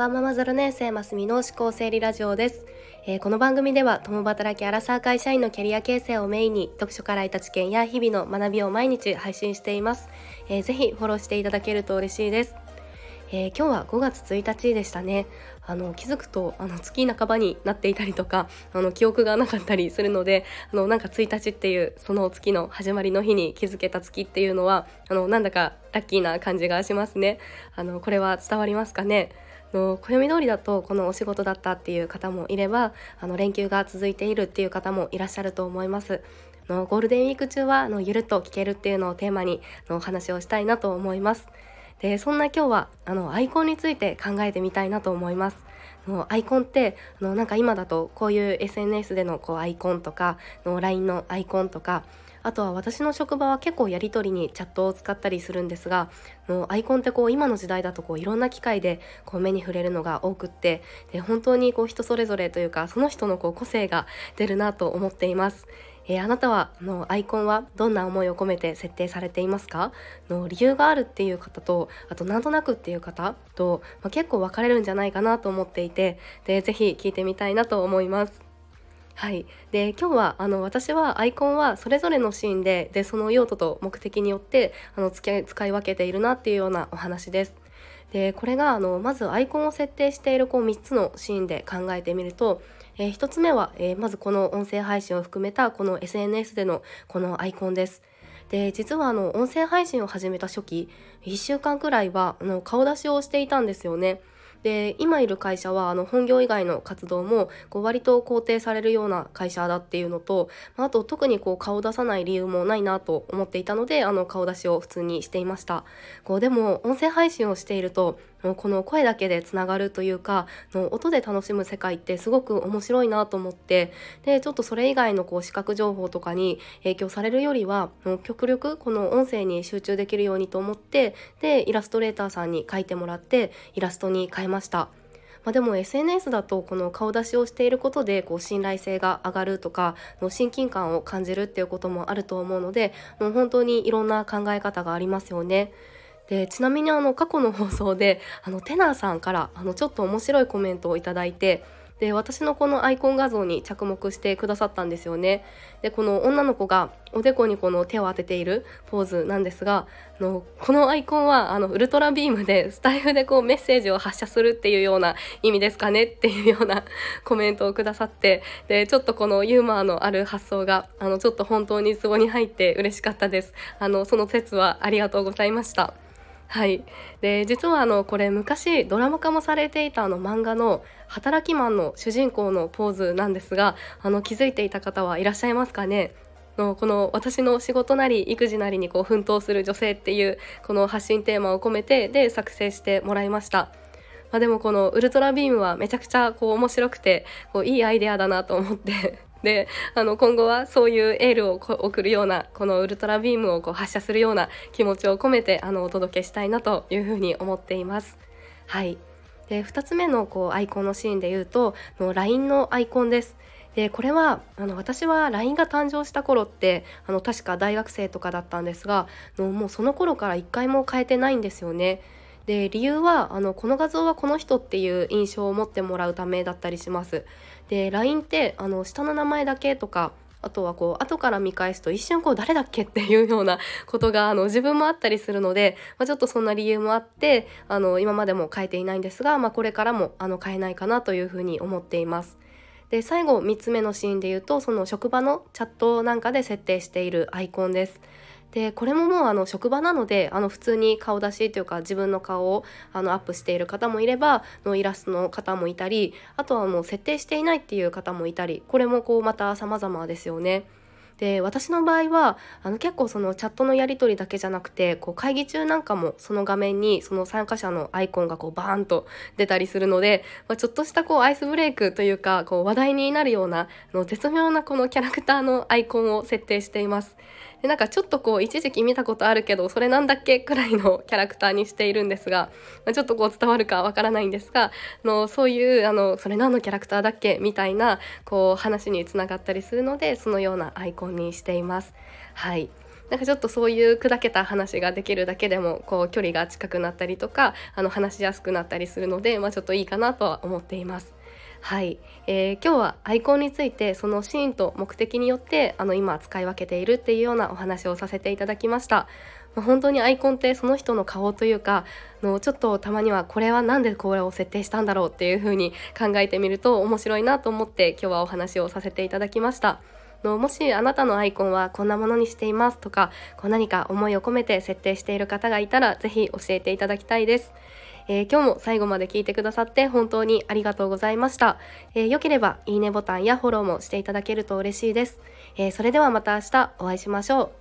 ワンママ0年生ますみの思考整理ラジオです、えー、この番組では共働きアラサー会社員のキャリア形成をメインに読書から得た知見や日々の学びを毎日配信しています、えー、ぜひフォローしていただけると嬉しいです。えー、今日は5月1日でしたね。あの気づくとあの月半ばになっていたりとかあの記憶がなかったりするのであのなんか1日っていうその月の始まりの日に気づけた月っていうのはあのなんだかラッキーな感じがしますね。あのこれは伝わりますかね？の暦通りだとこのお仕事だったっていう方もいればあの連休が続いているっていう方もいらっしゃると思います。のゴールデンウィーク中はのゆるっと聞けるっていうのをテーマにのお話をしたいなと思います。でそんな今日はあのアイコンについて考えてみたいなと思います。のアイコンってあのなんか今だとこういう SNS でのこうアイコンとかの LINE のアイコンとかあとは私の職場は結構やり取りにチャットを使ったりするんですがもうアイコンってこう今の時代だとこういろんな機会でこう目に触れるのが多くってで本当にこう人それぞれというかその人のこう個性が出るなと思っています。えー、あなたはのアイコンはどんな思いを込めて設定されていますか？の理由があるっていう方とあとなんとなくっていう方と、まあ、結構分かれるんじゃないかなと思っていてでぜひ聞いてみたいなと思います。はい、で今日はあの私はアイコンはそれぞれのシーンででその用途と目的によってあの使い使い分けているなっていうようなお話です。でこれがあのまずアイコンを設定しているこう3つのシーンで考えてみると、えー、1つ目は、えー、まずこの音声配信を含めたこの SNS でのこのアイコンです。で実はあの音声配信を始めた初期1週間くらいはあの顔出しをしていたんですよね。で今いる会社はあの本業以外の活動もこう割と肯定されるような会社だっていうのとあと特にこう顔を出さない理由もないなと思っていたのであの顔出しを普通にしていました。こうでも音声配信をしているとこの声だけでつながるというかの音で楽しむ世界ってすごく面白いなと思ってでちょっとそれ以外のこう視覚情報とかに影響されるよりは極力この音声に集中できるようにと思ってでイラストレーターさんに書いてもらってイラストに変えました。まあ、でも SNS だとこの顔出しをしていることでこう信頼性が上がるとかの親近感を感じるっていうこともあると思うのでもう本当にいろんな考え方がありますよね。でちなみにあの過去の放送で あのテナーさんからあのちょっと面白いコメントをいいてで私のこのアイコン画像に着目してくださったんですよね。でこの女の子がおでこにこの手を当てているポーズなんですがあのこのアイコンはあのウルトラビームでスタイフでこうメッセージを発射するっていうような意味ですかね？っていうようなコメントをくださってでちょっとこのユーモアのある発想があのちょっと本当にツボに入って嬉しかったです。あのその説はありがとうございました。はい、で実はあのこれ昔ドラマ化もされていたあの漫画の「働きマン」の主人公のポーズなんですがあの気づいていた方はいらっしゃいますかね？のこの私の仕事なり育児なりにこう奮闘する女性っていうこの発信テーマを込めてで作成してもらいました。まあ、でもこのウルトラビームはめちゃくちゃこう面白くてこういいアイデアだなと思って。であの今後はそういうエールを送るようなこのウルトラビームをこう発射するような気持ちを込めてあのお届けしたいなというふうに思っています。はいで2つ目のこうアイコンのシーンで言うとの LINE のアイコンです。でこれはあの私は LINE が誕生した頃ってあの確か大学生とかだったんですがのもうその頃から一回も変えてないんですよね。で理由はあのこの画像はこの人っていう印象を持ってもらうためだったりします。で LINE ってあの下の名前だけとかあとはこう後から見返すと一瞬こう誰だっけっていうような ことがあの自分もあったりするので、まあ、ちょっとそんな理由もあってあの今までも変えていないんですが、まあ、これからもあの変えないかなというふうに思っています。で最後3つ目のシーンで言うとその職場のチャットなんかで設定しているアイコンです。でこれももうあの職場なのであの普通に顔出しというか自分の顔をあのアップしている方もいればのイラストの方もいたりあとはもう設定していないっていう方もいたりこれもこうまた様々ですよね。で私の場合はあの結構そのチャットのやり取りだけじゃなくてこう会議中なんかもその画面にその参加者のアイコンがこうバーンと出たりするので、まあ、ちょっとしたこうアイスブレイクというかこう話題になるようなの絶妙なこのキャラクターのアイコンを設定しています。でなんかちょっとこう一時期見たことあるけどそれなんだっけ？くらいの キャラクターにしているんですが、まあ、ちょっとこう伝わるかわからないんですがのそういうあのそれ何のキャラクターだっけ？みたいなこう話につながったりするのでそのようなアイコンにしています。はいなんかちょっとそういう砕けた話ができるだけでもこう距離が近くなったりとかあの話しやすくなったりするので、まあ、ちょっといいかなとは思っています。はい、えー、今日はアイコンについてそのシーンと目的によってあの今使い分けているっていうようなお話をさせていただきました。まあ、本当にアイコンってその人の顔というかのちょっとたまにはこれは何でこれを設定したんだろうっていう風に考えてみると面白いなと思って今日はお話をさせていただきました。のもしあなたのアイコンはこんなものにしていますとかこう何か思いを込めて設定している方がいたら是非教えていただきたいです。えー、今日も最後まで聞いてくださって本当にありがとうございました。えー、よければいいねボタンやフォローもしていただけると嬉しいです。えー、それではまた明日お会いしましょう。